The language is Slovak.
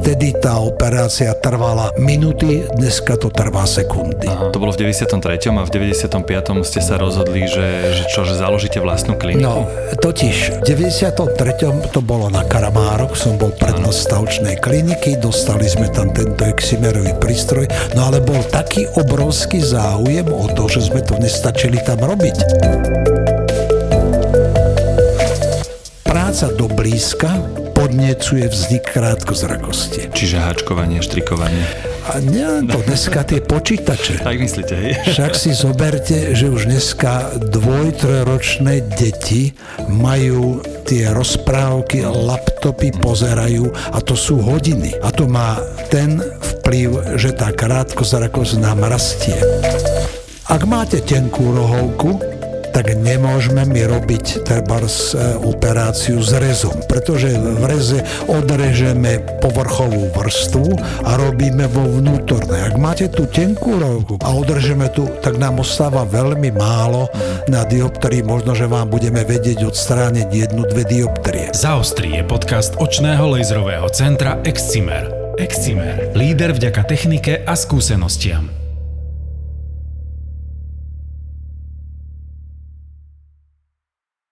vtedy tá operácia trvala minuty, dneska to trvá sekundy. Aha, to bolo v 93. a v 95. ste sa rozhodli, že, že čo, že založíte vlastnú kliniku? No, totiž v 93. to bolo na Karamárok, som bol prednost stavčnej kliniky, dostali sme tam tento eximerový prístroj, no ale bol taký obrovský záujem o to, že sme to nestačili tam robiť. Práca do blízka podnecuje vznik krátkozrakosti. Čiže háčkovanie, štrikovanie. A nie to dneska tie počítače. Tak myslíte, hej? Však si zoberte, že už dneska dvoj, trojročné deti majú tie rozprávky, laptopy pozerajú a to sú hodiny. A to má ten vplyv, že tá krátkozrakosť nám rastie. Ak máte tenkú rohovku, tak nemôžeme my robiť trebárs e, operáciu s rezom, pretože v reze odrežeme povrchovú vrstvu a robíme vo vnútornej. Ak máte tú tenkú rovku a odrežeme tu, tak nám ostáva veľmi málo na dioptrii, možno, že vám budeme vedieť odstrániť jednu, dve dioptrie. Zaostri je podcast očného laserového centra Excimer. Excimer. Líder vďaka technike a skúsenostiam.